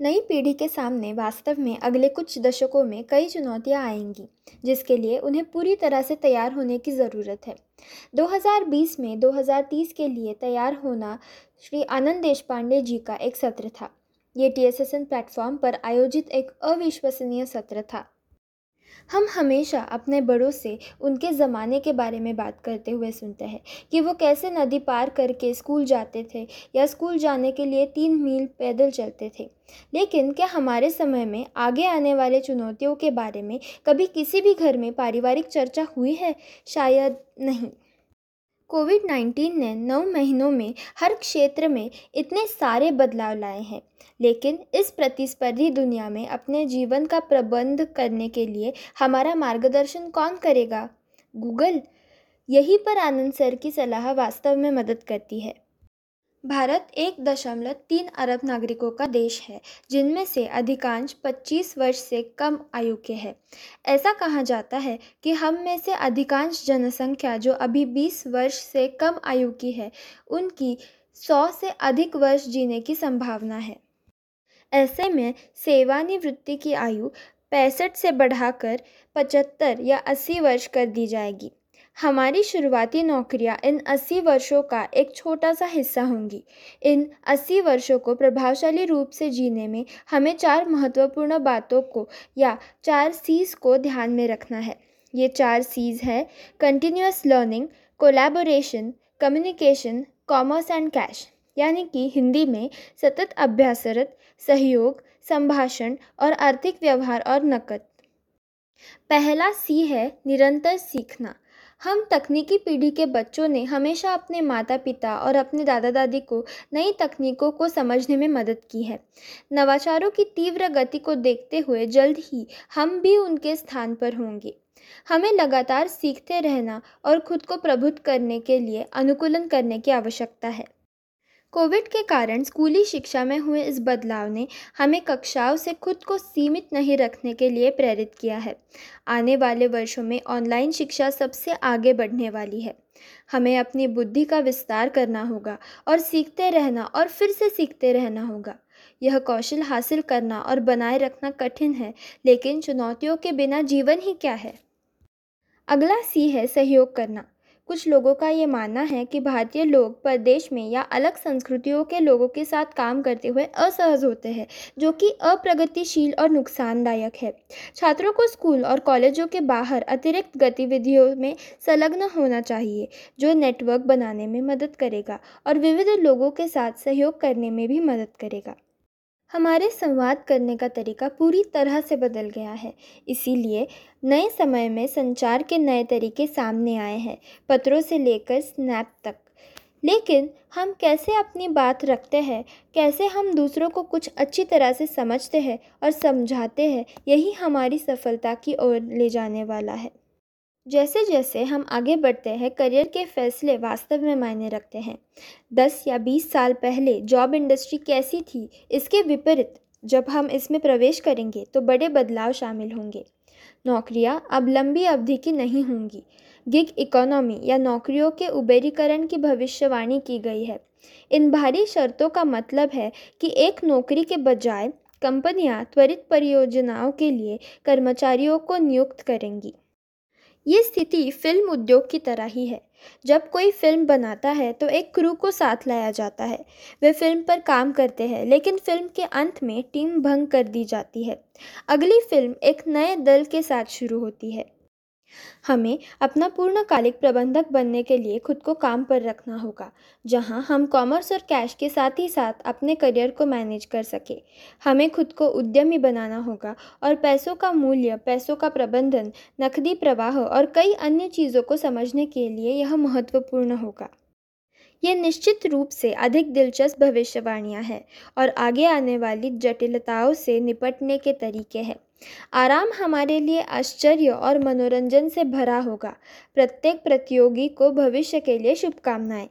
नई पीढ़ी के सामने वास्तव में अगले कुछ दशकों में कई चुनौतियाँ आएँगी, जिसके लिए उन्हें पूरी तरह से तैयार होने की ज़रूरत है। 2020 में 2030 के लिए तैयार होना श्री आनंद देश पांडे जी का एक सत्र था। ये TSSN प्लेटफॉर्म पर आयोजित एक अविश्वसनीय सत्र था। हम हमेशा अपने बड़ों से उनके ज़माने के बारे में बात करते हुए सुनते हैं कि वो कैसे नदी पार करके स्कूल जाते थे या स्कूल जाने के लिए तीन मील पैदल चलते थे। लेकिन क्या हमारे समय में आगे आने वाले चुनौतियों के बारे में कभी किसी भी घर में पारिवारिक चर्चा हुई है? शायद नहीं। कोविड नाइन्टीन ने नौ महीनों में हर क्षेत्र में इतने सारे बदलाव लाए हैं, लेकिन इस प्रतिस्पर्धी दुनिया में अपने जीवन का प्रबंध करने के लिए हमारा मार्गदर्शन कौन करेगा? गूगल? यहीं पर आनंद सर की सलाह वास्तव में मदद करती है। भारत एक दशमलव तीन अरब नागरिकों का देश है, जिनमें से अधिकांश 25 वर्ष से कम आयु के हैं। ऐसा कहा जाता है कि हम में से अधिकांश जनसंख्या जो अभी 20 वर्ष से कम आयु की है, उनकी 100 से अधिक वर्ष जीने की संभावना है। ऐसे में सेवानिवृत्ति की आयु पैंसठ से बढ़ाकर पचहत्तर या अस्सी वर्ष कर दी जाएगी। हमारी शुरुआती नौकरियाँ इन अस्सी वर्षों का एक छोटा सा हिस्सा होंगी। इन अस्सी वर्षों को प्रभावशाली रूप से जीने में हमें चार महत्वपूर्ण बातों को या चार सीज को ध्यान में रखना है। ये चार सीज है continuous learning collaboration communication commerce and cash यानी कि हिंदी में सतत अभ्यासरत, सहयोग, संभाषण और आर्थिक व्यवहार और नकद। पहला सी है निरंतर सीखना। हम तकनीकी पीढ़ी के बच्चों ने हमेशा अपने माता पिता और अपने दादा दादी को नई तकनीकों को समझने में मदद की है। नवाचारों की तीव्र गति को देखते हुए जल्द ही हम भी उनके स्थान पर होंगे। हमें लगातार सीखते रहना और खुद को प्रबुद्ध करने के लिए अनुकूलन करने की आवश्यकता है। कोविड के कारण स्कूली शिक्षा में हुए इस बदलाव ने हमें कक्षाओं से खुद को सीमित नहीं रखने के लिए प्रेरित किया है। आने वाले वर्षों में ऑनलाइन शिक्षा सबसे आगे बढ़ने वाली है। हमें अपनी बुद्धि का विस्तार करना होगा और सीखते रहना और फिर से सीखते रहना होगा। यह कौशल हासिल करना और बनाए रखना कठिन है, लेकिन चुनौतियों के बिना जीवन ही क्या है? अगला सी है सहयोग करना। कुछ लोगों का ये मानना है कि भारतीय लोग प्रदेश में या अलग संस्कृतियों के लोगों के साथ काम करते हुए असहज होते हैं, जो कि अप्रगतिशील और नुकसानदायक है। छात्रों को स्कूल और कॉलेजों के बाहर अतिरिक्त गतिविधियों में संलग्न होना चाहिए, जो नेटवर्क बनाने में मदद करेगा और विविध लोगों के साथ सहयोग करने में भी मदद करेगा। हमारे संवाद करने का तरीका पूरी तरह से बदल गया है। इसीलिए नए समय में संचार के नए तरीके सामने आए हैं, पत्रों से लेकर स्नैप तक। लेकिन हम कैसे अपनी बात रखते हैं, कैसे हम दूसरों को कुछ अच्छी तरह से समझते हैं और समझाते हैं, यही हमारी सफलता की ओर ले जाने वाला है। जैसे जैसे हम आगे बढ़ते हैं, करियर के फैसले वास्तव में मायने रखते हैं। दस या बीस साल पहले जॉब इंडस्ट्री कैसी थी, इसके विपरीत जब हम इसमें प्रवेश करेंगे तो बड़े बदलाव शामिल होंगे। नौकरियाँ अब लंबी अवधि की नहीं होंगी। गिग इकोनॉमी या नौकरियों के उबेरीकरण की भविष्यवाणी की गई है। इन भारी शर्तों का मतलब है कि एक नौकरी के बजाय कंपनियाँ त्वरित परियोजनाओं के लिए कर्मचारियों को नियुक्त करेंगी। ये स्थिति फ़िल्म उद्योग की तरह ही है। जब कोई फ़िल्म बनाता है तो एक क्रू को साथ लाया जाता है। वे फ़िल्म पर काम करते हैं, लेकिन फ़िल्म के अंत में टीम भंग कर दी जाती है। अगली फ़िल्म एक नए दल के साथ शुरू होती है। हमें अपना पूर्णकालिक प्रबंधक बनने के लिए खुद को काम पर रखना होगा, जहाँ हम कॉमर्स और कैश के साथ ही साथ अपने करियर को मैनेज कर सके। हमें खुद को उद्यमी बनाना होगा और पैसों का मूल्य, पैसों का प्रबंधन, नकदी प्रवाह और कई अन्य चीज़ों को समझने के लिए यह महत्वपूर्ण होगा। ये निश्चित रूप से अधिक दिलचस्प भविष्यवाणियाँ हैं और आगे आने वाली जटिलताओं से निपटने के तरीके हैं। आराम हमारे लिए आश्चर्य और मनोरंजन से भरा होगा। प्रत्येक प्रतियोगी को भविष्य के लिए शुभकामनाएँ।